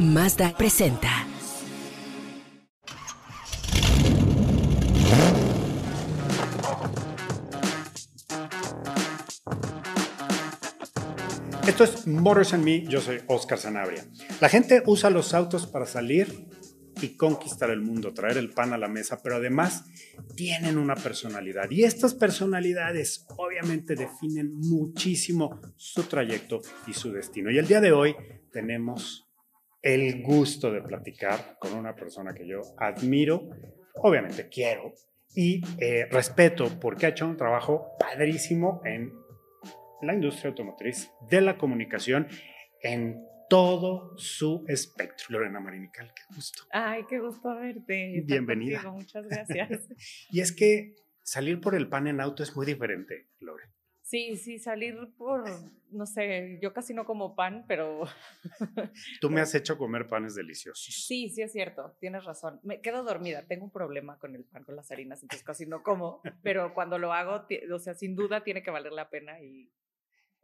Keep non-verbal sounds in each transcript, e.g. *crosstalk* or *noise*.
Mazda presenta. Esto es Motors and Me, yo soy Oscar Sanabria. La gente usa los autos para salir y conquistar el mundo, traer el pan a la mesa, pero además tienen una personalidad. Y estas personalidades obviamente definen muchísimo su trayecto y su destino. Y el día de hoy tenemos el gusto de platicar con una persona que yo admiro, obviamente quiero y eh, respeto porque ha hecho un trabajo padrísimo en la industria automotriz, de la comunicación, en todo su espectro. Lorena Marinical, qué gusto. Ay, qué gusto verte. Bienvenida. contigo, Muchas gracias. *laughs* Y es que salir por el pan en auto es muy diferente, Lore. Sí, sí, salir por, no sé, yo casi no como pan, pero *laughs* Tú me has hecho comer panes deliciosos. sí, sí es cierto, tienes razón. Me quedo dormida, tengo un problema con el pan, con las harinas, entonces casi no como, *laughs* pero cuando lo hago, o sea, sin duda tiene que valer la pena y,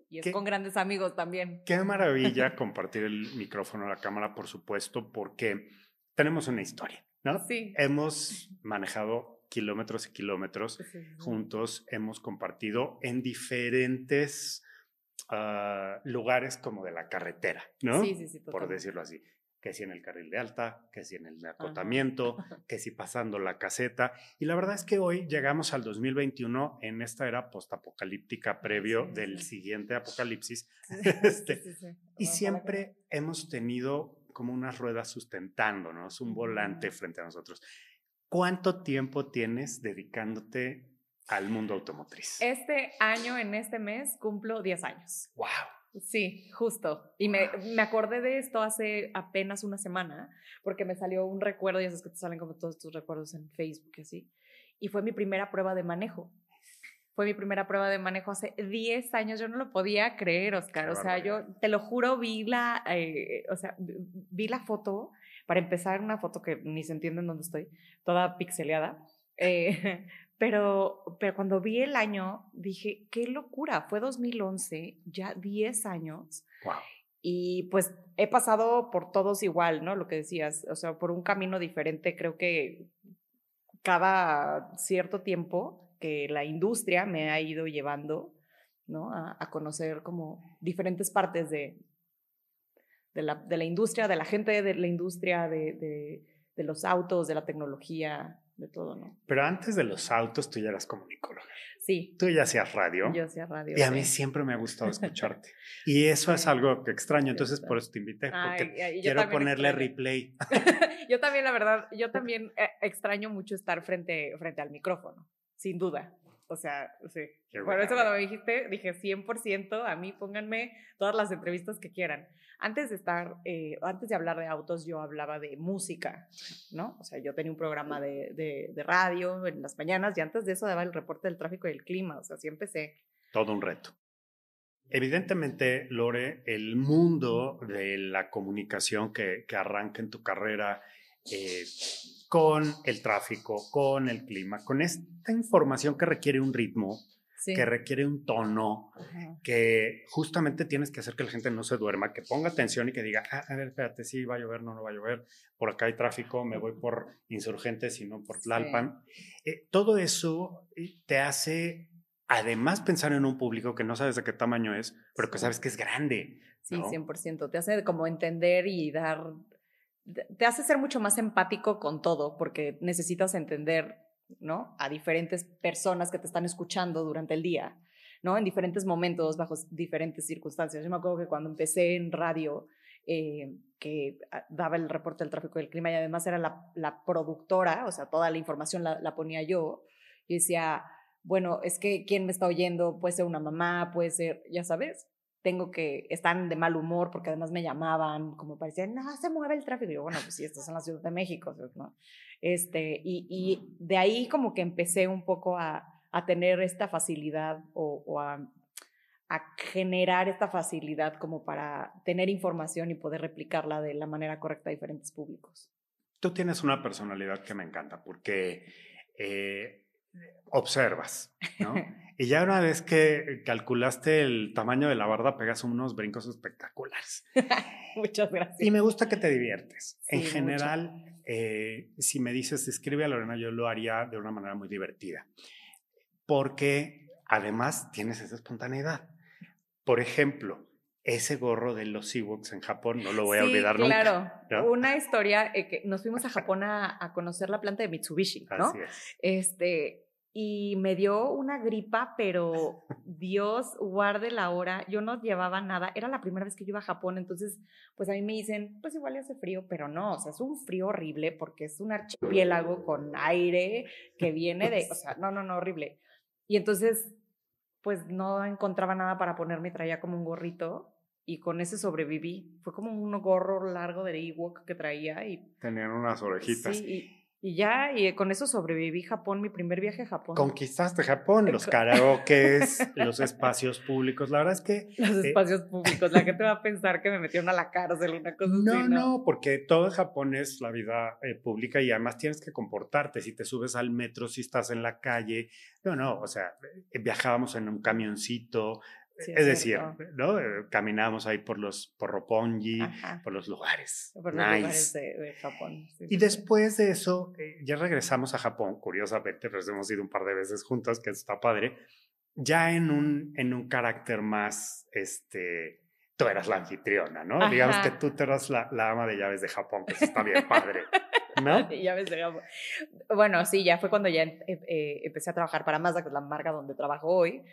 y es ¿Qué? con grandes amigos también. Qué maravilla *laughs* compartir el micrófono a la cámara, por supuesto, porque tenemos una historia, ¿no? Sí. Hemos manejado kilómetros y kilómetros Sí, sí, sí. juntos, hemos compartido en diferentes ah, lugares como de la carretera, ¿no? Sí, sí, sí, Por decirlo así. Que si en el carril de alta, que si en el acotamiento, *laughs* que si pasando la caseta. Y la verdad es que hoy llegamos al 2021 en esta era postapocalíptica previo Sí, del siguiente apocalipsis. *laughs* *laughs* Este. Y siempre hemos tenido como unas ruedas sustentándonos, un volante frente a nosotros. ¿Cuánto tiempo tienes dedicándote al mundo automotriz? Este año, en este mes, cumplo 10 años. ¡Wow! Sí, justo. Y me, me acordé de esto hace apenas una semana, porque me salió un recuerdo, ya sabes que te salen como todos tus recuerdos en Facebook y así. Y fue mi primera prueba de manejo. Fue mi primera prueba de manejo hace 10 años. Yo no lo podía creer, Oscar. Qué O sea, yo te lo juro, vi la, eh, o sea, vi la foto, para empezar, una foto que ni se entiende en dónde estoy, toda pixeleada. Eh, *laughs* pero, pero cuando vi el año, dije, qué locura, fue 2011, ya 10 años. ¡Wow! Y pues he pasado por todos igual, ¿no? Lo que decías, o sea, por un camino diferente, creo que cada cierto tiempo que la industria me ha ido llevando, ¿no? A, a conocer como diferentes partes de, de, la, de la industria, de la gente de la industria, de, de, de los autos, de la tecnología, de todo, ¿no? Pero antes de los autos, tú ya eras comunicóloga. Sí, Tú ya hacías radio. yo hacía radio. y a mí siempre me ha gustado *laughs* escucharte. Y eso es algo que extraño, entonces por eso te invité, porque Ay, ay, yo quiero ponerle extraño. replay. *laughs* yo también, la verdad, yo *laughs* también eh, extraño mucho estar frente, frente al micrófono, sin duda. O sea, sí. Qué Por eso cuando me dijiste, dije 100%, a mí pónganme todas las entrevistas que quieran. Antes de estar, eh, antes de hablar de autos, yo hablaba de música, ¿no? O sea, yo tenía un programa de, de, de radio en las mañanas y antes de eso daba el reporte del tráfico y del clima. O sea, así empecé. Todo un reto. Evidentemente, Lore, el mundo de la comunicación que, que arranca en tu carrera eh, con el tráfico, con el clima, con esta información que requiere un ritmo, Sí. que requiere un tono, Ajá. que justamente tienes que hacer que la gente no se duerma, que ponga atención y que diga, ah, a ver, espérate, sí, va a llover, no, no va a llover, por acá hay tráfico, me voy por Insurgentes y no por Sí. Tlalpan. Eh, todo eso eh, te hace, además, pensar en un público que no sabes de qué tamaño es, pero que Sí. sabes que es grande. Sí, ¿no? 100%. Te hace como entender y dar, te- hace ser mucho más empático con todo, porque necesitas entender, ¿no? A diferentes personas que te están escuchando durante el día, ¿no? En diferentes momentos, bajo diferentes circunstancias. Yo me acuerdo que cuando empecé en radio, eh, que ah, daba el reporte del tráfico del clima y además era la, la productora, o sea, toda la información la, la ponía yo, y decía, bueno, es que quién me está oyendo, puede ser una mamá, puede ser, ya sabes, tengo que, están de mal humor porque además me llamaban, como parecían, no, se mueve el tráfico. Y yo, bueno, pues sí, estás en la Ciudad de México, ¿no? Este, y, y de ahí como que empecé un poco a, a tener esta facilidad o, o a, a, generar esta facilidad como para tener información y poder replicarla de la manera correcta a diferentes públicos. Tú tienes una personalidad que me encanta porque eh, observas, ¿no? *laughs* y ya una vez que calculaste el tamaño de la barda, pegas unos brincos espectaculares. *laughs* Muchas gracias. Y me gusta que te diviertes. en general, eh, si me dices escribe a Lorena, yo lo haría de una manera muy divertida. Porque además tienes esa espontaneidad. Por ejemplo, ese gorro de los Ewoks en Japón, no lo voy a olvidar nunca. Claro, una historia eh, que nos fuimos a Japón a, conocer la planta de Mitsubishi, ¿no? Así es. Este, y me dio una gripa, pero *laughs* Dios guarde la hora, yo no llevaba nada, era la primera vez que yo iba a Japón, entonces pues a mí me dicen, pues igual hace frío, pero no, o sea, es un frío horrible porque es un archipiélago con aire que viene de, o sea, *laughs* no, no, no, horrible. Y entonces pues no encontraba nada para ponerme, traía como un gorrito y con ese sobreviví. Fue como un gorro largo de Ewok que traía y... Tenían unas orejitas. Sí, y, ya, y con eso sobreviví Japón, mi primer viaje a Japón. Conquistaste Japón, los karaokes, *laughs* los espacios públicos, la verdad es que... Los eh, espacios públicos, la gente *laughs* va a pensar que me metieron a la cárcel, una cosa no, así. No, no, porque todo Japón es la vida eh, pública y además tienes que comportarte. Si te subes al metro, si estás en la calle, no, no, o sea, eh, viajábamos en un camioncito, es, decir, ¿no? Eh, caminamos ahí por los por Roppongi, por los lugares. Por los lugares de, Japón. y después de eso, eh, ya regresamos a Japón, curiosamente, pero hemos ido un par de veces juntos, que está padre, ya en un, en un carácter más, este, tú eras la anfitriona, ¿no? Digamos que tú te eras la, la, ama de llaves de Japón, que está bien padre. ¿No? *laughs* llaves de Japón. Bueno, sí, ya fue cuando ya eh, empecé a trabajar para Mazda, que es la marca donde trabajo hoy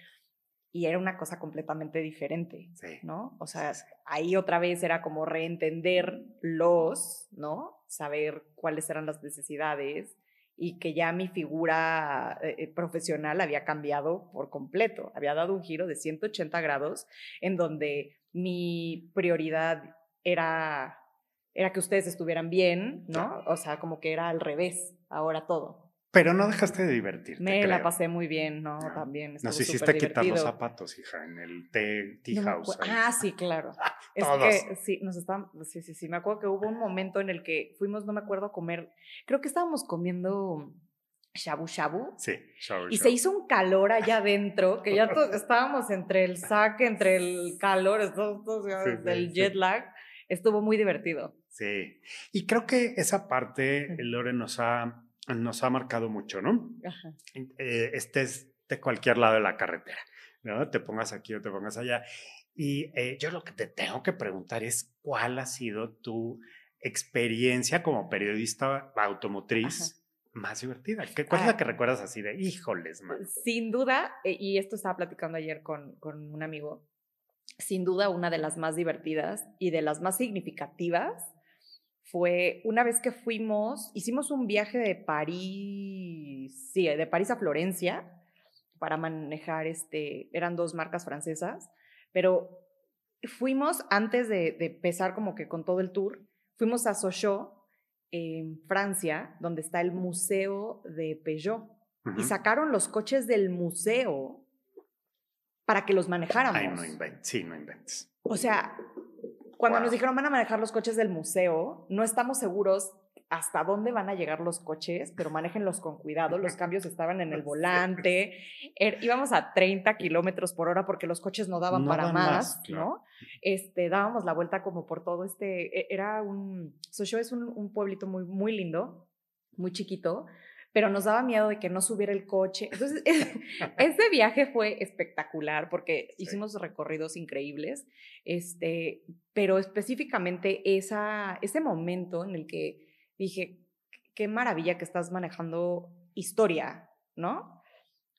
y era una cosa completamente diferente, ¿no? O sea, ahí otra vez era como reentender los, ¿no? Saber cuáles eran las necesidades y que ya mi figura eh, eh, profesional había cambiado por completo, había dado un giro de 180 grados en donde mi prioridad era era que ustedes estuvieran bien, ¿no? O sea, como que era al revés, ahora todo. Pero no dejaste de divertirte. Me la pasé muy bien, ¿no? También. Nos hiciste quitar los zapatos, hija, en el tea, house. ah, sí, claro. *laughs* es que sí, nos estaban, sí, sí, sí. Me acuerdo que hubo un momento en el que fuimos, no me acuerdo, a comer. Creo que estábamos comiendo shabu shabu. Sí, shabu Y se hizo un calor allá adentro, que ya todos *laughs* estábamos entre el saque, entre el calor, todos, todos, el jet lag. Estuvo muy divertido. Sí. Y creo que esa parte, Lore, nos ha nos ha marcado mucho, ¿no? Ajá. Eh, estés de cualquier lado de la carretera, ¿no? Te pongas aquí o te pongas allá. Y eh, yo lo que te tengo que preguntar es cuál ha sido tu experiencia como periodista automotriz más divertida. ¿Qué, ¿Cuál es la ah. que recuerdas así de, híjoles, man? Sin duda, eh, y esto estaba platicando ayer con, con un amigo, sin duda una de las más divertidas y de las más significativas fue una vez que fuimos, hicimos un viaje de París, sí, de París a Florencia para manejar, este, eran dos marcas francesas, pero fuimos antes de, empezar como que con todo el tour, fuimos a Sochaux, en Francia, donde está el museo de Peugeot, y sacaron los coches del museo para que los manejáramos. Ay, no inventes, sí, no inventes. O sea, cuando nos dijeron van a manejar los coches del museo, no estamos seguros hasta dónde van a llegar los coches, pero manéjenlos con cuidado. Los *laughs* cambios estaban en el volante. Er, íbamos a 30 kilómetros por hora porque los coches no daban para más, ¿no? Este, dábamos la vuelta como por todo este. E, era un. Sochaux es un, un pueblito muy, muy lindo, muy chiquito pero nos daba miedo de que no subiera el coche. Entonces, *laughs* ese viaje fue espectacular porque hicimos recorridos increíbles, este, pero específicamente esa, ese momento en el que dije, qué maravilla que estás manejando historia, ¿no?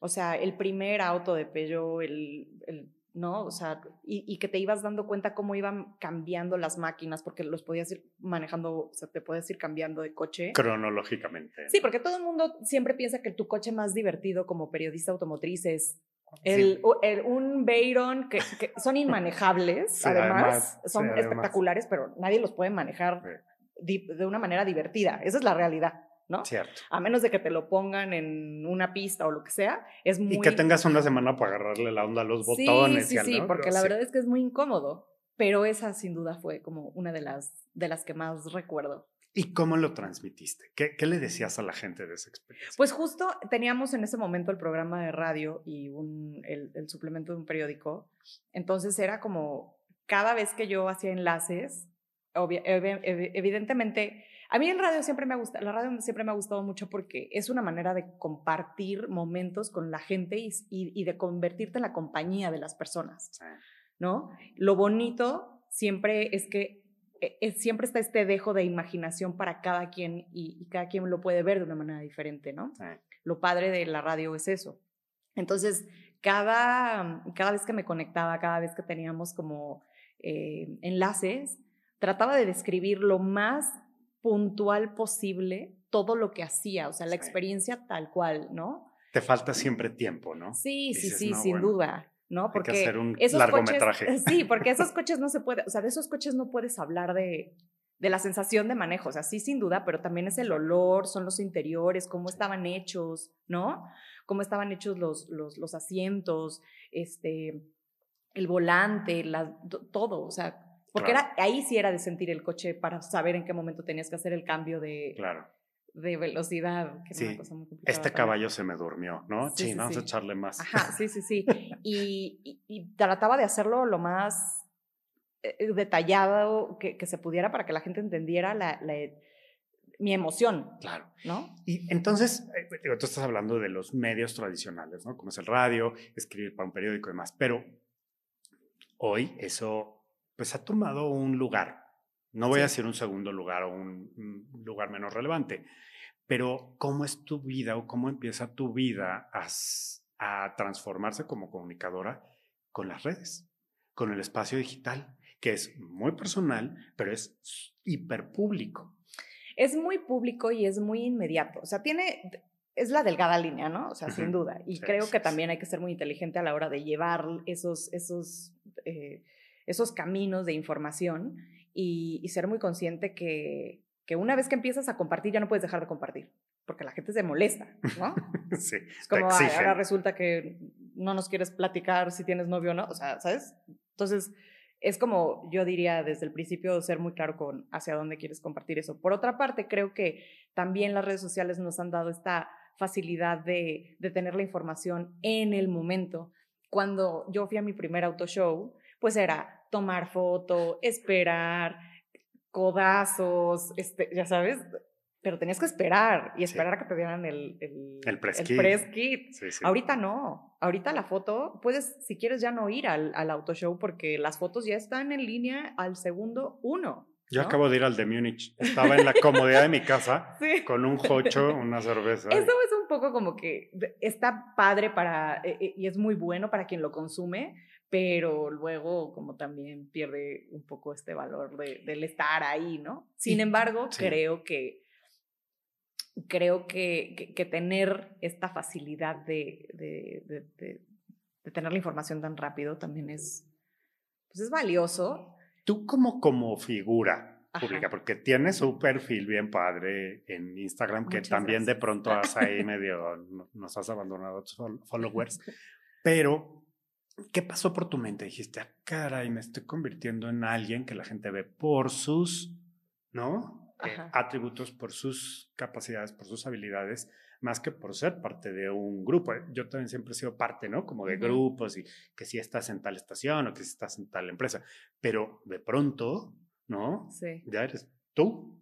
O sea, el primer auto de Peugeot, el, el ¿no? O sea, y, que te ibas dando cuenta cómo iban cambiando las máquinas, porque los podías ir manejando, o sea, te puedes ir cambiando de coche. Cronológicamente. Sí, porque todo el mundo siempre piensa que tu coche más divertido como periodista automotriz es El, el- un Veyron que, que son inmanejables, Sí, además, además, son sí, además. espectaculares, pero nadie los puede manejar de una manera divertida. Esa es la realidad, ¿no? Cierto. A menos de que te lo pongan en una pista o lo que sea, es muy... Y que tengas una semana para agarrarle la onda a los Sí, botones. Sí, y al- sí, ¿no? porque Pero la sí. verdad es que es muy incómodo. Pero esa sin duda fue como una de las, de las que más recuerdo. ¿Y cómo lo transmitiste? ¿Qué, qué le decías a la gente de esa experiencia? Pues justo teníamos en ese momento el programa de radio y un, el, el suplemento de un periódico. Entonces era como cada vez que yo hacía enlaces, obvia- ev- ev- evidentemente, a mí el radio siempre me ha gustado, la radio siempre me ha gustado mucho porque es una manera de compartir momentos con la gente y, y- y de convertirte en la compañía de las personas. ¿no? Lo bonito siempre es que eh, siempre está este dejo de imaginación para cada quien y, y cada quien lo puede ver de una manera diferente, ¿no? Lo padre de la radio es eso. Entonces, cada, cada vez que me conectaba, cada vez que teníamos como eh, enlaces, trataba de describir lo más puntual posible todo lo que hacía, o sea, la Sí. experiencia tal cual, ¿no? Te falta siempre tiempo, ¿no? Sí, sí, Dices, sí, "No, sin bueno, duda, ¿no? hay que Porque hacer un esos largometraje". coches, sí, porque esos *laughs* coches no se puede, o sea, de esos coches no puedes hablar de, de la sensación de manejo, o sea, sí, sin duda, pero también es el olor, son los interiores, cómo estaban hechos, ¿no? Cómo estaban hechos los, los, los asientos, este, el volante, la, to- todo, o sea, porque Claro. era, ahí sí era de sentir el coche para saber en qué momento tenías que hacer el cambio de, Claro. de velocidad, que era Sí. una cosa muy complicada. Este caballo se me durmió, ¿no? Sí, Sí, sí, vamos a echarle más. Ajá, sí, sí, sí. Y, y- y trataba de hacerlo lo más eh, detallado que, que se pudiera para que la gente entendiera la, la- mi emoción, Claro. ¿no? Y entonces, eh, digo, tú estás hablando de los medios tradicionales, ¿no? Como es el radio, escribir para un periódico y demás, pero hoy eso, pues ha tomado un lugar. No voy a decir un segundo lugar o un, un lugar menos relevante, pero ¿cómo es tu vida o cómo empieza tu vida a, a transformarse como comunicadora con las redes, con el espacio digital, que es muy personal, pero es hiperpúblico? Es muy público y es muy inmediato. O sea, tiene, es la delgada línea, ¿no? O sea, sin duda. Y Sí, creo sí, que sí. también hay que ser muy inteligente a la hora de llevar esos, esos, eh, esos caminos de información y, y ser muy consciente que, que una vez que empiezas a compartir ya no puedes dejar de compartir, porque la gente se molesta, ¿no? *laughs* sí, Es como, "Ay, exigen. ahora resulta que no nos quieres platicar si tienes novio o no, o sea, ¿sabes? Entonces, es como yo diría desde el principio ser muy claro con hacia dónde quieres compartir eso. Por otra parte, creo que también las redes sociales nos han dado esta facilidad de, de tener la información en el momento. Cuando yo fui a mi primer auto show, pues era tomar foto, esperar, codazos, este, ya sabes, pero tenías que esperar y Sí. esperar a que te dieran el, el, El press el kit. press kit. Sí, sí. Ahorita no, ahorita la foto, puedes, si quieres ya no ir al, al auto show porque las fotos ya están en línea al segundo uno. Yo ¿no? acabo de ir al de Múnich. Estaba en la comodidad de mi casa *laughs* Sí. con un jocho, una cerveza. Eso es un poco como que está padre para, eh, eh, y es muy bueno para quien lo consume, pero luego como también pierde un poco este valor de- del estar ahí, ¿no? Sin embargo, sí. creo que creo que, que- que tener esta facilidad de, de- de- tener la información tan rápido también es, pues es valioso. Tú como, como figura Ajá. pública, porque tienes un perfil bien padre en Instagram, que Muchas también de pronto has ahí medio, no- nos has abandonado tus fol- followers, pero ¿qué pasó por tu mente? Dijiste, ah, caray, me estoy convirtiendo en alguien que la gente ve por sus, ¿no? Eh, atributos, por sus capacidades, por sus habilidades, más que por ser parte de un grupo. Yo también siempre he sido parte, ¿no? Como de Ujú. grupos y que si estás en tal estación o que si estás en tal empresa. Pero de pronto, ¿no? Sí. Ya eres tú,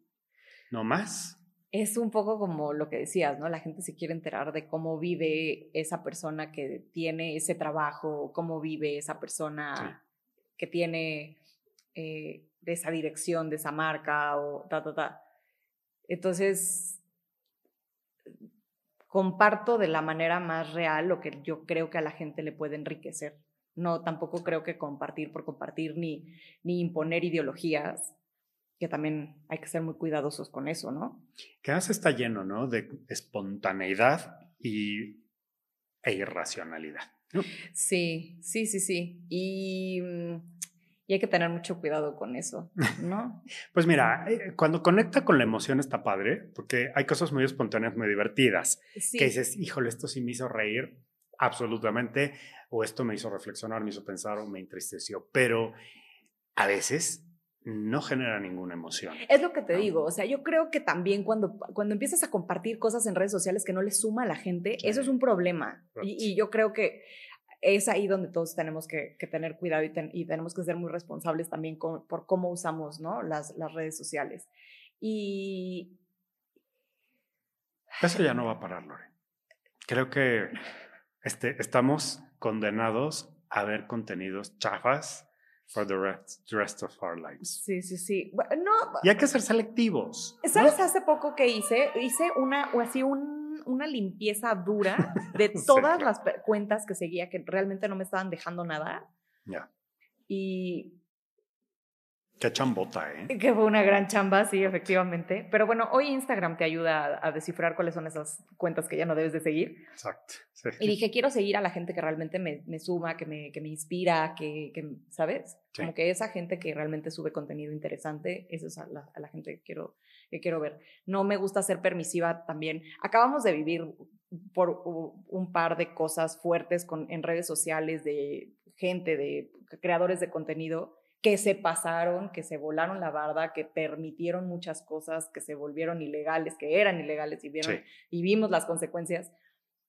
no más. Es un poco como lo que decías, ¿no? La gente se quiere enterar de cómo vive esa persona que tiene ese trabajo, cómo vive esa persona que tiene eh, de esa dirección, de esa marca o ta, ta, ta. Entonces, comparto de la manera más real lo que yo creo que a la gente le puede enriquecer. No, tampoco creo que compartir por compartir ni, ni imponer ideologías, que también hay que ser muy cuidadosos con eso, ¿no? Que además está lleno, ¿no? De espontaneidad y, e irracionalidad. Sí, sí, sí, sí. Y, mm, y, hay que tener mucho cuidado con eso, *laughs* ¿no? pues mira, eh, cuando conecta con la emoción está padre, porque hay cosas muy espontáneas, muy divertidas, que dices, híjole, esto sí me hizo reír, absolutamente, o esto me hizo reflexionar, me hizo pensar o me entristeció, pero a veces no genera ninguna emoción. Es lo que te digo, o sea, yo creo que también cuando, cuando empiezas a compartir cosas en redes sociales que no le suma a la gente, eso es un problema. Y, yo creo que es ahí donde todos tenemos que, tener cuidado y, tenemos que ser muy responsables también por cómo usamos ¿no? las, las redes sociales. Y... Eso ya no va a parar, Lore. Creo que este, estamos condenados a ver contenidos chafas for the rest, of our lives. Sí, sí, sí. No, y hay que ser selectivos. ¿Sabes hace poco que hice? Hice una, o así un, una limpieza dura *laughs* de todas las cuentas que seguía que realmente no me estaban dejando nada. Ya. Y Qué chambota, ¿eh? *laughs* Que fue una gran chamba, sí, efectivamente. Pero bueno, hoy Instagram te ayuda a, descifrar cuáles son esas cuentas que ya no debes de seguir. Exacto. Y dije, quiero seguir a la gente que realmente me, me suma, que me, que me inspira, que, que ¿sabes? Como que esa gente que realmente sube contenido interesante, esa es a la, a la gente que quiero, que quiero ver. No me gusta ser permisiva también. Acabamos de vivir por un par de cosas fuertes con, en redes sociales de gente, de creadores de contenido que se pasaron, que se volaron la barda, que permitieron muchas cosas, que se volvieron ilegales, que eran ilegales y, vieron, y vimos las consecuencias.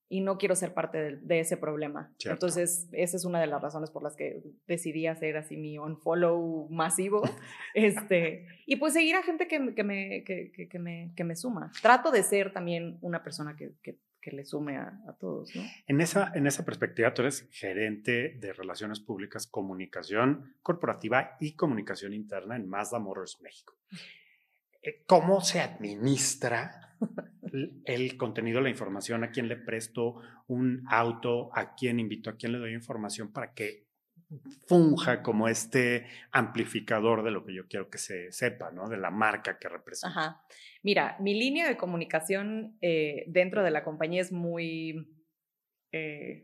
Y no quiero ser parte de, ese problema. Entonces, esa es una de las razones por las que decidí hacer así mi unfollow masivo. *laughs* este, y pues seguir a gente que, que me, que, que, me, que me suma. Trato de ser también una persona que, que le sume a, todos. ¿no? En, esa, en esa perspectiva, tú eres gerente de Relaciones Públicas, Comunicación Corporativa y Comunicación Interna en Mazda Motors México. Eh, ¿Cómo se administra *laughs* el contenido, la información? ¿A quién le presto un auto? ¿A quién invito? ¿A quién le doy información para que funja como este amplificador de lo que yo quiero que se sepa, ¿no? De la marca que representa. Ajá. Mira, mi línea de comunicación eh, dentro de la compañía es muy... Eh,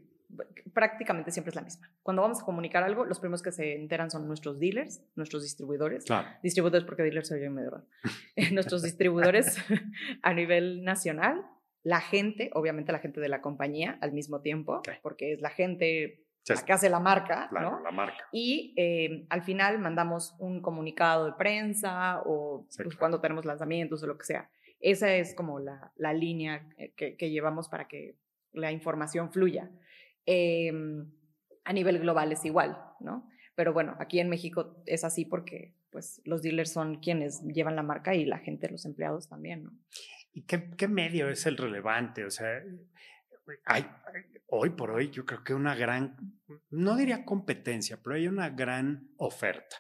prácticamente siempre es la misma. Cuando vamos a comunicar algo, los primeros que se enteran son nuestros dealers, nuestros distribuidores. Claro. Distribuidores porque dealers soy yo medio raro. *laughs* nuestros distribuidores *laughs* a nivel nacional, la gente, obviamente la gente de la compañía al mismo tiempo, porque es la gente la que hace la marca, ¿no? la marca. Y eh, al final mandamos un comunicado de prensa o pues, cuando tenemos lanzamientos o lo que sea. Esa es como la, la línea que, que, llevamos para que la información fluya. Em, a nivel global es igual, ¿no? Pero bueno, aquí en México es así porque pues los dealers son quienes llevan la marca y la gente, los empleados también, ¿no? ¿Y qué, qué medio es el relevante? O sea, hay, hoy por hoy yo creo que una gran, no diría competencia, pero hay una gran oferta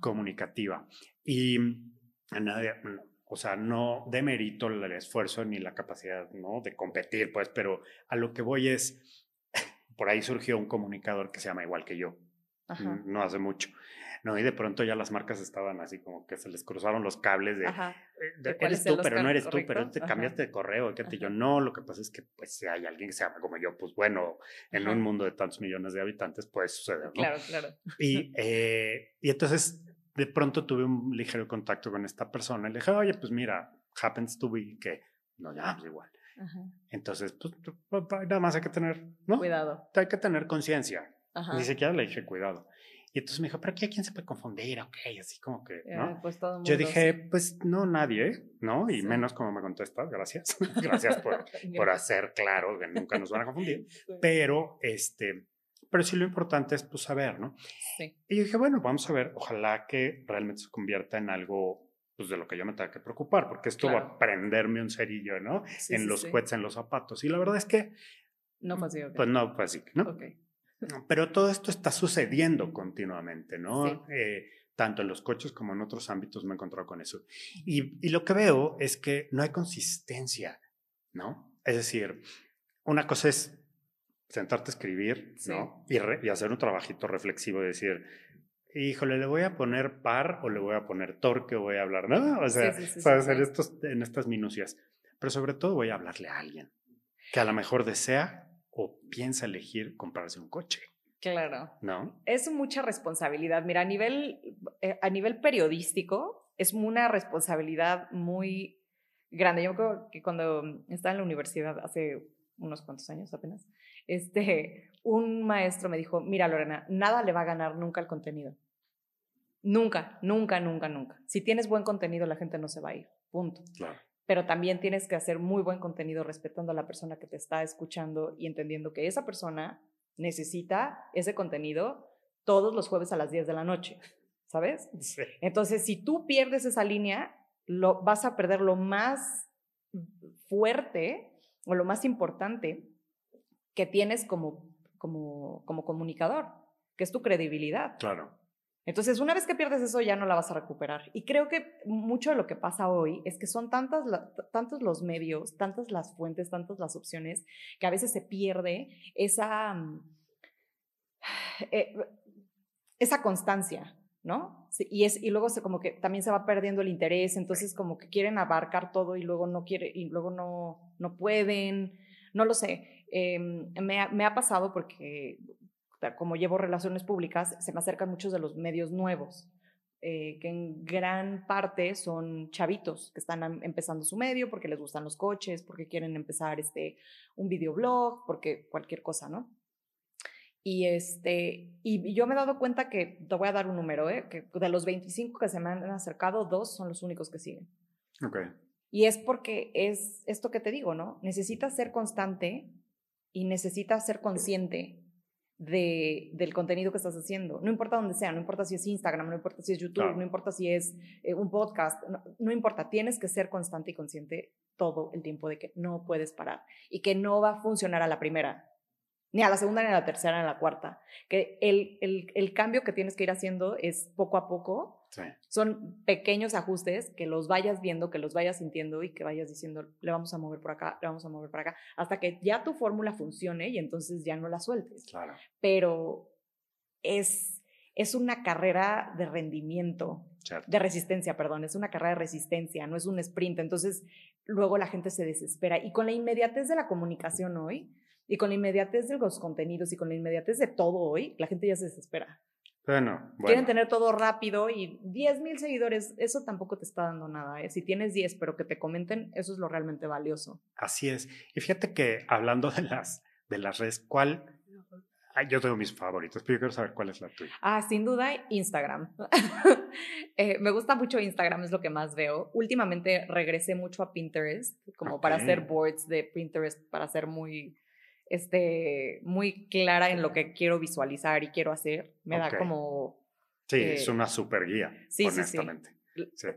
comunicativa. Y a nadie, o sea, no demerito el esfuerzo ni la capacidad ¿no? de competir, pues, pero a lo que voy es, *laughs* por ahí surgió un comunicador que se llama igual que yo, no hace mucho. ¿No? Y de pronto ya las marcas estaban así como que se les cruzaron los cables de, eh, eres tú, pero no eres tú, pero te cambiaste de correo, que yo no, lo que pasa es que pues si hay alguien que se llama como yo, pues bueno, en un mundo de tantos millones de habitantes puede suceder, ¿no? Claro, claro. Y, *laughs* eh, y entonces de pronto tuve un ligero contacto con esta persona y le dije, oye, pues mira, happens to be que no llamamos igual. Entonces, pues, pues, nada más hay que tener, ¿no? Cuidado. Hay que tener conciencia. Ni siquiera le dije cuidado. Y entonces me dijo, ¿pero aquí a quién se puede confundir? Ok, así como que, ¿no? pues todo Yo dije, pues no, nadie, ¿no? Y menos como me contestas, gracias. *laughs* *laughs* gracias por, por hacer claro que nunca nos van a confundir. *laughs* Pero, este, pero sí lo importante es, pues, saber, ¿no? Sí. Y yo dije, bueno, vamos a ver, ojalá que realmente se convierta en algo, pues, de lo que yo me tenga que preocupar, porque esto va a prenderme un cerillo, ¿no? en los cohetes, en los zapatos. Y la verdad es que... No fue así, Pues no fue así, ¿no? Ok. Pero todo esto está sucediendo continuamente, ¿no? Eh, tanto en los coches como en otros ámbitos me he encontrado con eso. Y, lo que veo es que no hay consistencia, ¿no? Es decir, una cosa es sentarte a escribir, ¿no? Y, y, hacer un trabajito reflexivo de decir, híjole, ¿le voy a poner par o le voy a poner torque o voy a hablar, ¿no? O sea, para hacer estos, en estas minucias. Pero sobre todo voy a hablarle a alguien que a lo mejor desea o piensa elegir comprarse un coche. Claro. ¿No? Es mucha responsabilidad. Mira, a nivel, eh, a nivel periodístico, es una responsabilidad muy grande. Yo creo que cuando estaba en la universidad hace unos cuantos años apenas, este, un maestro me dijo, mira Lorena, nada le va a ganar nunca el contenido. Nunca, nunca, nunca, nunca. Si tienes buen contenido, la gente no se va a ir. Punto. Claro. Pero también tienes que hacer muy buen contenido respetando a la persona que te está escuchando y entendiendo que esa persona necesita ese contenido todos los jueves a las 10 de la noche, ¿sabes? Sí. Entonces, si tú pierdes esa línea, lo, vas a perder lo más fuerte o lo más importante que tienes como, como, como comunicador, que es tu credibilidad. Claro. Entonces, una vez que pierdes eso, ya no la vas a recuperar. Y creo que mucho de lo que pasa hoy es que son tantas tantos los medios, tantas las fuentes, tantas las opciones, que a veces se pierde esa, mm, *sighs* eh, esa constancia, ¿no? y, es, y luego como que también se va perdiendo el interés, entonces como que quieren abarcar todo y luego no, quiere, y luego no, no pueden, no lo sé. Em, me ha pasado porque como llevo relaciones públicas, se me acercan muchos de los medios nuevos, eh, que en gran parte son chavitos que están empezando su medio porque les gustan los coches, porque quieren empezar este, un videoblog, porque cualquier cosa, ¿no? Y, este, y yo me he dado cuenta que, te voy a dar un número, ¿eh? que de los 25 que se me han acercado, dos son los únicos que siguen. Ok. Y es porque es esto que te digo, ¿no? Necesitas ser constante y necesitas ser consciente de, del contenido que estás haciendo. No importa dónde sea, no importa si es Instagram, no importa si es YouTube, no importa si es eh, un podcast, no, importa, tienes que ser constante y consciente todo el tiempo de que no puedes parar y que no va a funcionar a la primera, ni a la segunda, ni a la tercera, ni a la cuarta. Que el, el, el cambio que tienes que ir haciendo es poco a poco son pequeños ajustes que los vayas viendo, que los vayas sintiendo y que vayas diciendo, le vamos a mover por acá, le vamos a mover por acá, hasta que ya tu fórmula funcione y entonces ya no la sueltes. Claro. Pero es, es una carrera de rendimiento, de resistencia, perdón, es una carrera de resistencia, no es un sprint. Entonces, luego la gente se desespera. Y con la inmediatez de la comunicación hoy, y con la inmediatez de los contenidos y con la inmediatez de todo hoy, la gente ya se desespera. Bueno, Quieren tener todo rápido y 10 mil seguidores, eso tampoco te está dando nada. ¿eh? Si tienes 10, pero que te comenten, eso es lo realmente valioso. Así es. Y fíjate que hablando de las, de las redes, ¿cuál? yo tengo mis favoritos, pero yo quiero saber cuál es la tuya. Ah, sin duda, Instagram. *laughs* Eh, me gusta mucho Instagram, es lo que más veo. Últimamente regresé mucho a Pinterest, como para hacer boards de Pinterest, para ser muy este, muy clara en lo que quiero visualizar y quiero hacer. Me da como... Sí, es una super guía, sí, honestamente. Sí,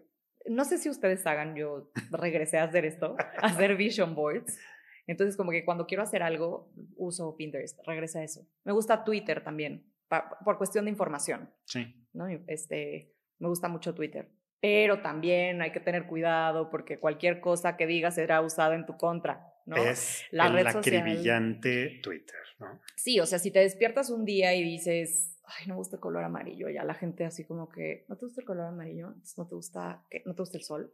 No sé si ustedes hagan, yo regresé a hacer esto, *laughs* a hacer vision boards. Entonces, como que cuando quiero hacer algo, uso Pinterest, regresa a eso. Me gusta Twitter también, por cuestión de información. Sí. ¿no? Este, me gusta mucho Twitter. Pero también hay que tener cuidado porque cualquier cosa que digas será usada en tu contra. Es la red acribillante Twitter, ¿no? Sí, o sea, si te despiertas un día y dices, ay, no me gusta el color amarillo, ya la gente así como que, ¿no te gusta el color amarillo? ¿No te gusta, ¿qué? ¿No te gusta el sol?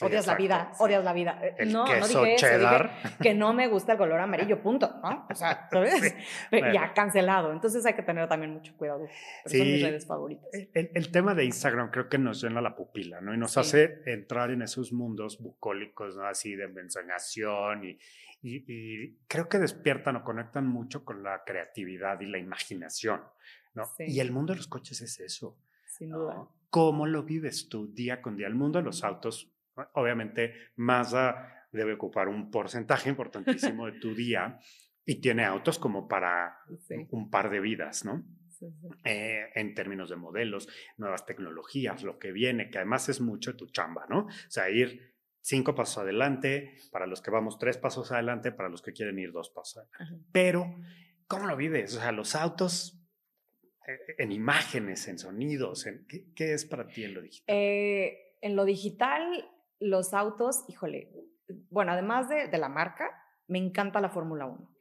Odias la vida, odias la vida. no, no dije eso, dije que no me gusta el color *laughs* amarillo, punto, ¿no? O sea, *laughs* ¿sabes? Ya cancelado. Entonces hay que tener también mucho cuidado. Pero son mis redes favoritas. El, tema de Instagram creo que nos llena la pupila, ¿no? Y nos hace entrar en esos mundos bucólicos, ¿no? Así de ensoñación y, y, creo que despiertan o conectan mucho con la creatividad y la imaginación, ¿no? Y el mundo de los coches es eso. Sin duda. ¿Cómo lo vives tú día con día? El mundo de los autos Obviamente, Mazda debe ocupar un porcentaje importantísimo de tu día y tiene autos como para *laughs* un par de vidas, ¿no? Eh, en términos de modelos, nuevas tecnologías, lo que viene, que además es mucho tu chamba, ¿no? O sea, ir cinco pasos adelante, para los que vamos tres pasos adelante, para los que quieren ir dos pasos adelante. Pero, ¿cómo lo vives? O sea, los autos eh, en imágenes, en sonidos, en, ¿qué, es para ti en lo digital? Eh, en lo digital, los autos, híjole, bueno, además de, de la marca, me encanta la Fórmula 1.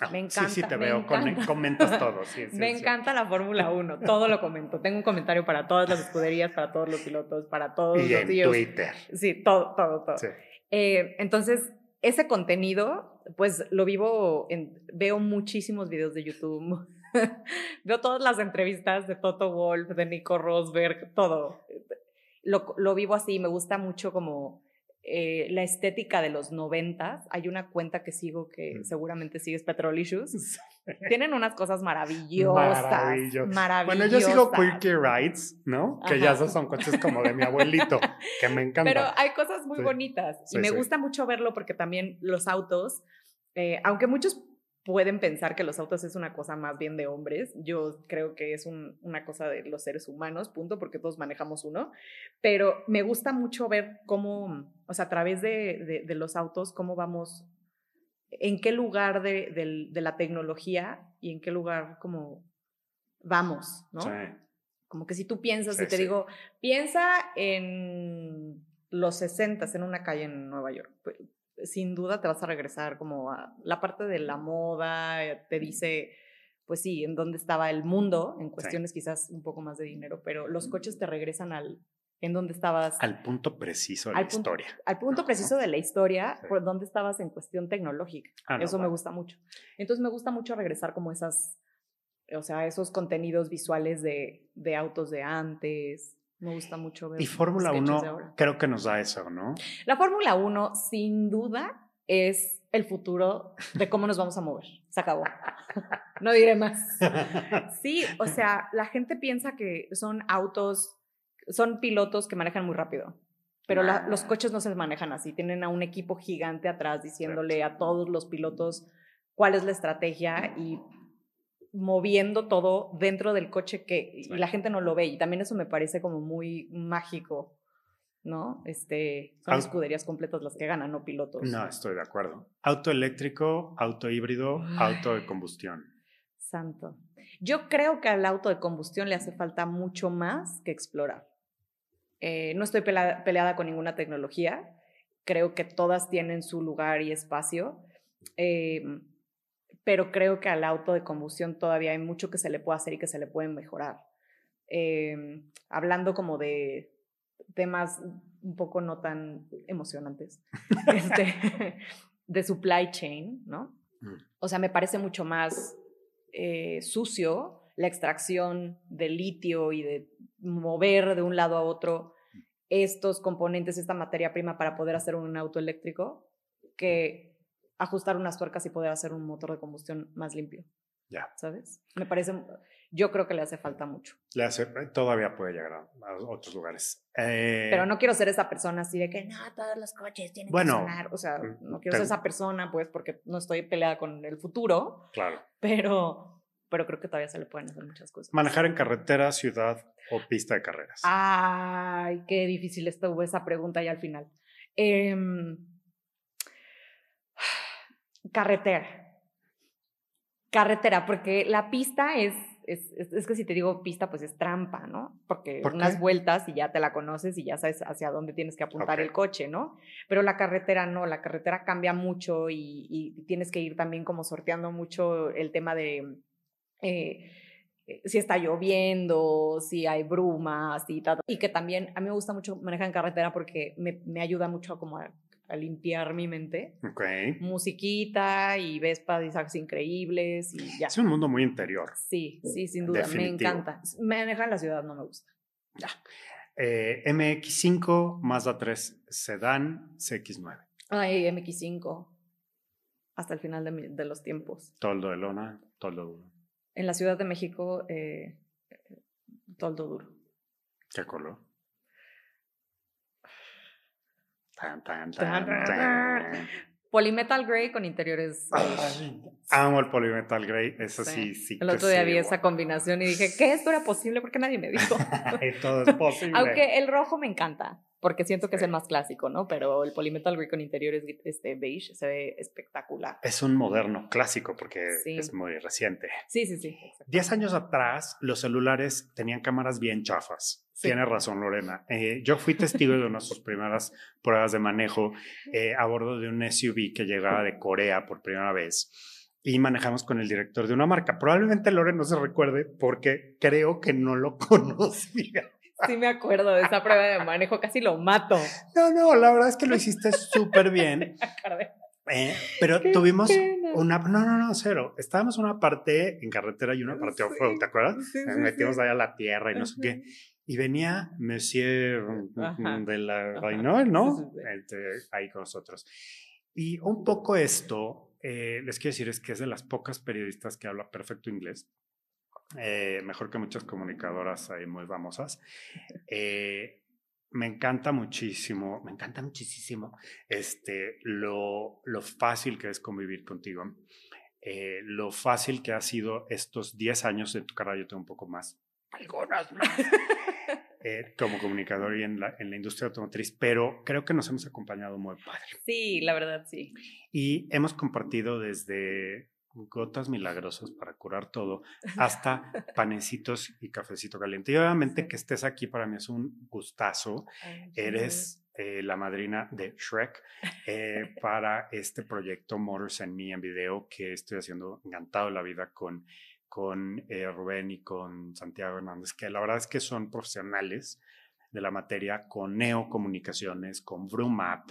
Ah, me encanta. Sí, sí, te veo, comentas *laughs* todo. Sí, me encanta la Fórmula 1, todo lo comento. Tengo un comentario para todas las escuderías, para todos los pilotos, para todos y los en Twitter. Sí, todo, todo, todo. Eh, entonces, ese contenido, pues lo vivo, en, veo muchísimos videos de YouTube. *laughs* veo todas las entrevistas de Toto Wolf, de Nico Rosberg, todo. Lo, lo vivo así, me gusta mucho como eh, la estética de los noventas. Hay una cuenta que sigo que seguramente sigues Petrolicious. *laughs* Tienen unas cosas maravillosas. Maravillosas. Bueno, yo sigo Quirky Rides, ¿no? Que ya esos son coches como de mi *laughs* abuelito, que me encantan. Pero hay cosas muy bonitas. y me gusta mucho verlo porque también los autos, eh, aunque muchos pueden pensar que los autos es una cosa más bien de hombres. Yo creo que es una cosa de los seres humanos, punto, porque todos manejamos uno. Pero me gusta mucho ver cómo, o sea, a través de, los autos, cómo vamos, en qué lugar de, la tecnología y en qué lugar como vamos, ¿no? Como que si tú piensas, y te digo, piensa en los 60 en una calle en Nueva York sin duda te vas a regresar como a la parte de la moda, eh, te dice, pues sí, en dónde estaba el mundo, en cuestiones quizás un poco más de dinero, pero los coches te regresan al, en dónde estabas. Al punto preciso de la historia. Al punto preciso de la historia, por dónde estabas en cuestión tecnológica. Ah, Eso me gusta mucho. Entonces me gusta mucho regresar como esas, o sea, esos contenidos visuales de, de autos de antes, me gusta mucho ver. Y Fórmula 1 creo que nos da eso, ¿no? La Fórmula 1 sin duda es el futuro de cómo nos vamos a mover. Se acabó. *laughs* No diré más. Sí, o sea, la gente piensa que son autos, son pilotos que manejan muy rápido. Pero los coches no se manejan así. Tienen a un equipo gigante atrás diciéndole a todos los pilotos cuál es la estrategia y moviendo todo dentro del coche que la gente no lo ve y también eso me parece como muy mágico, ¿no? Este, son escuderías completas las que ganan, no pilotos. No, estoy de acuerdo. Auto eléctrico, auto híbrido, auto de combustión. Santo. Yo creo que al auto de combustión le hace falta mucho más que explorar. Eh, no estoy peleada, con ninguna tecnología. Creo que todas tienen su lugar y espacio. Eh, pero creo que al auto de combustión todavía hay mucho que se le puede hacer y que se le puede mejorar. Em, hablando como de temas un poco no tan emocionantes, *laughs* este, de supply chain, ¿no? Mm. O sea, me parece mucho más eh, sucio la extracción de litio y de mover de un lado a otro estos componentes, esta materia prima para poder hacer un auto eléctrico, que ajustar unas tuercas y poder hacer un motor de combustión más limpio. Ya. ¿Sabes? Me parece, yo creo que le hace falta mucho. Le hace, eh, todavía puede llegar a, otros lugares. Eh, pero no quiero ser esa persona así de que no, todos los coches tienen que sonar. O sea, mm, no quiero ser esa persona, pues, porque no estoy peleada con el futuro. Claro. Pero, pero creo que todavía se le pueden hacer muchas cosas. Manejar en carretera, ciudad o pista de carreras. Ay, qué difícil estuvo esa pregunta ya al final. Eh, carretera. Carretera, porque la pista es, es, es, que si te digo pista, pues es trampa, ¿no? Porque unas vueltas y ya te la conoces y ya sabes hacia dónde tienes que apuntar el coche, ¿no? Pero la carretera no, la carretera cambia mucho y, y tienes que ir también como sorteando mucho el tema de... Eh, eh, si está lloviendo, si hay brumas y tal. Y que también a mí me gusta mucho manejar en carretera porque me, me ayuda mucho como a a limpiar mi mente. Okay. Musiquita y ves paisajes increíbles y ya. Es un mundo muy interior. Sí, sí, sin duda. Me encanta. Manejar en la ciudad no me gusta. Ya. Eh, MX5, Mazda 3 Sedan, CX9. Ay, MX5. Hasta el final de, de los tiempos. Toldo de lona, toldo duro. En la Ciudad de México, eh, toldo duro. ¿Qué color? Polymetal Grey con interiores. amo el Polymetal Grey, eso sí, sí. el otro día vi esa combinación y dije, ¿qué esto era posible? Porque nadie me dijo. *laughs* Todo es posible. Aunque el rojo me encanta, porque siento que es el más clásico, ¿no? Pero el Polymetal Grey con interiores este, beige se ve espectacular. Es un moderno clásico porque es muy reciente. Sí, sí, sí. Diez años atrás, los celulares tenían cámaras bien chafas. Tienes razón, Lorena. Eh, yo fui testigo de una de sus primeras pruebas de manejo eh, a bordo de un SUV que llegaba de Corea por primera vez y manejamos con el director de una marca. Probablemente Lorena no se recuerde porque creo que no lo *laughs* conocía. Sí me acuerdo de esa prueba de manejo, casi lo mato. No, no, la verdad es que lo hiciste súper bien. *laughs* Eh, pero tuvimos una, no, no, no, cero. Estábamos una parte en carretera y una parte off-road, ¿te acuerdas? Nos metimos allá a la tierra y no sé qué. Y venía Monsieur de la Reynolds, ¿no? ahí con nosotros. Y un poco esto, eh, les quiero decir, es que es de las pocas periodistas que habla perfecto inglés. Eh, mejor que muchas comunicadoras ahí muy famosas. Eh, me encanta muchísimo, me encanta muchísimo este, lo, lo fácil que es convivir contigo, eh, lo fácil que ha sido estos 10 años de tu carrera, yo tengo un poco más, algunas más, *laughs* eh, como comunicador y en la, en la industria automotriz, pero creo que nos hemos acompañado muy padre. Sí, la verdad, sí. Y hemos compartido desde gotas milagrosas para curar todo, *laughs* hasta panecitos y cafecito caliente. Y obviamente que estés aquí para mí es un gustazo. Eres eh, la madrina de Shrek eh, *laughs* para este proyecto Motors and Me en video que estoy haciendo encantado la vida con, con eh, Rubén y con Santiago Hernández, que la verdad es que son profesionales de la materia con Neo Comunicaciones, con Brumap,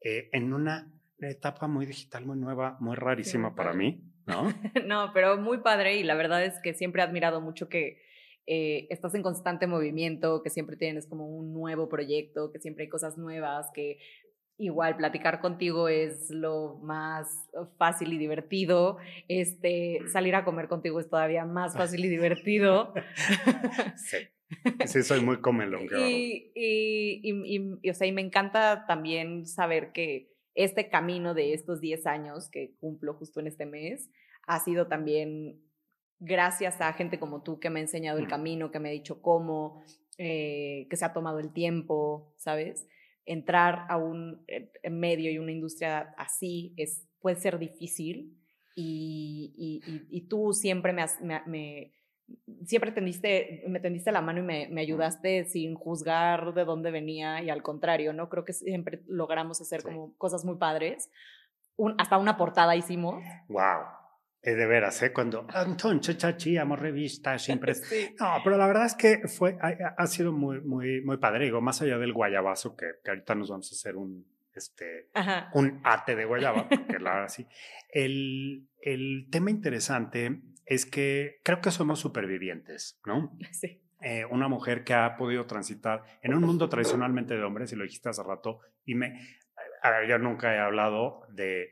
en una etapa muy digital, muy nueva, muy rarísima para mí. ¿No? *laughs* no, pero muy padre y la verdad es que siempre he admirado mucho que eh, estás en constante movimiento, que siempre tienes como un nuevo proyecto, que siempre hay cosas nuevas, que igual platicar contigo es lo más fácil y divertido, este, salir a comer contigo es todavía más fácil y *laughs* divertido. sí. *laughs* Sí, soy muy comelón. Y, y, y, y, o sea, y me encanta también saber que este camino de estos 10 años que cumplo justo en este mes ha sido también gracias a gente como tú que me ha enseñado el camino, que me ha dicho cómo, eh, que se ha tomado el tiempo, ¿sabes? Entrar a un eh, medio y una industria así es, puede ser difícil y, y, tú siempre me, has, me siempre tendiste, me tendiste la mano y me, me, ayudaste sin juzgar de dónde venía y al contrario, ¿no? Creo que siempre logramos hacer como cosas muy padres. Un, hasta una portada hicimos. ¡Wow! Es de veras, ¿eh? Cuando entonces chachíamos revistas, siempre. *laughs* No, pero la verdad es que fue, ha, ha, sido muy, muy, muy padre. Digo, más allá del guayabazo, que, que ahorita nos vamos a hacer un, este, un ate de guayaba, porque la *laughs* verdad sí. El, el tema interesante es que creo que somos supervivientes, ¿no? *laughs* Sí. Eh, una mujer que ha podido transitar en un mundo tradicionalmente de hombres, y lo dijiste hace rato, y me, a ver, yo nunca he hablado de,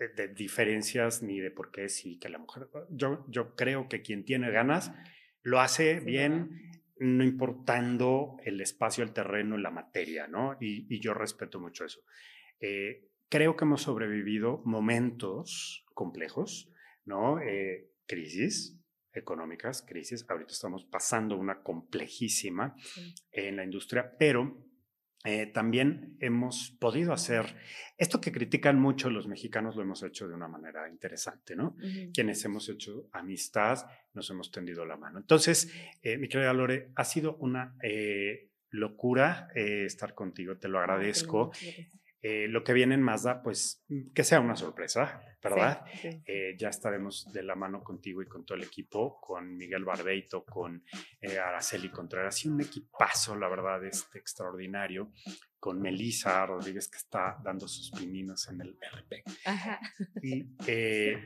eh, de diferencias ni de por qué sí que la mujer, yo, yo creo que quien tiene ganas lo hace bien, no importando el espacio, el terreno, la materia, ¿no? Y, y yo respeto mucho eso. Eh, creo que hemos sobrevivido momentos complejos, ¿no? Eh, crisis económicas, crisis. Ahorita estamos pasando una complejísima en la industria, pero eh, también hemos podido hacer esto que critican mucho los mexicanos, lo hemos hecho de una manera interesante, ¿no? Quienes hemos hecho amistad, nos hemos tendido la mano. Entonces, eh, mi querida Lore, ha sido una eh, locura estar contigo, te lo agradezco. Eh, lo que viene en Mazda, pues mm, que sea una sorpresa, ¿verdad? Eh, ya estaremos de la mano contigo y con todo el equipo, con Miguel Barbeito, con eh, Araceli Contreras y un equipazo, la verdad, este extraordinario, con Melissa Rodríguez que está dando sus pininos en el RP. Y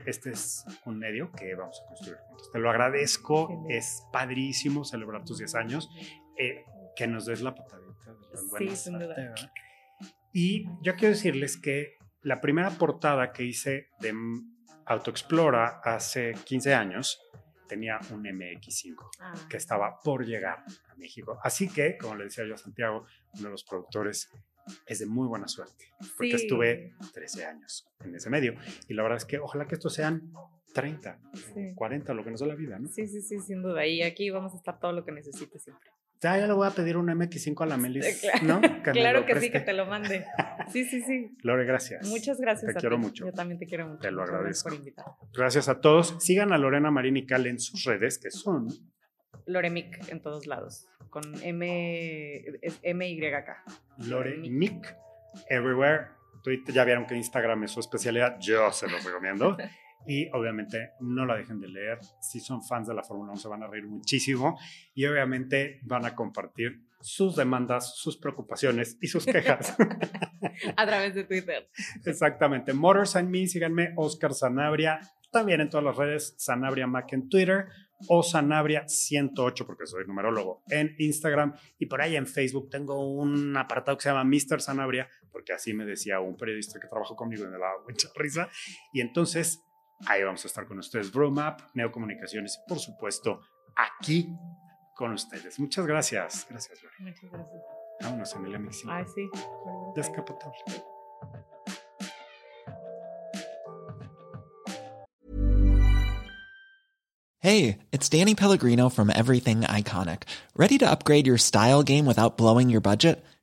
este es un medio que vamos a construir juntos. Te lo agradezco, es padrísimo celebrar tus 10 años, que nos des la patadita de la buena sí, y yo quiero decirles que la primera portada que hice de Autoexplora hace 15 años tenía un MX5 ah. que estaba por llegar a México. Así que, como le decía yo a Santiago, uno de los productores es de muy buena suerte, porque estuve 13 años en ese medio. Y la verdad es que ojalá que estos sean 30, 40, lo que nos da la vida, ¿no? Sí, sí, sí, sin duda. Y aquí vamos a estar todo lo que necesites siempre. Ya, ya le voy a pedir un MX5 a la Melis, *laughs* claro, ¿no? claro que sí, que te lo mande. *laughs* Sí, sí, sí. Lore, gracias. Muchas gracias. Te quiero mucho. Yo también te quiero mucho. Te lo agradezco. Gracias por invitar. Gracias a todos. Sigan a Lorena Marín y Cal en sus redes, que son... Loremic en todos lados, con M, M-Y-K. Loremic, everywhere. Twitter, ya vieron que Instagram es su especialidad, yo se los recomiendo. *laughs* Y obviamente no la dejen de leer. Si son fans de la Fórmula 1 se van a reír muchísimo y obviamente van a compartir sus demandas, sus preocupaciones y sus quejas. *laughs* A través de Twitter. Exactamente. Motors and Me, síganme, Oscar Sanabria, también en todas las redes, Sanabria Mac en Twitter o Sanabria 108, porque soy numerólogo, en Instagram y por ahí en Facebook tengo un apartado que se llama Mr. Sanabria, porque así me decía un periodista que trabajó conmigo y me daba mucha risa. Y entonces ahí vamos a estar con ustedes, Bromap, Neocomunicaciones y por supuesto aquí con ustedes. Muchas gracias. Gracias, Lori. Muchas gracias. Vámonos en el MX. Ay, sí. Descapotable. Hey, it's Danny Pellegrino from Everything Iconic. Ready to upgrade your style game without blowing your budget?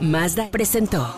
Mazda presentó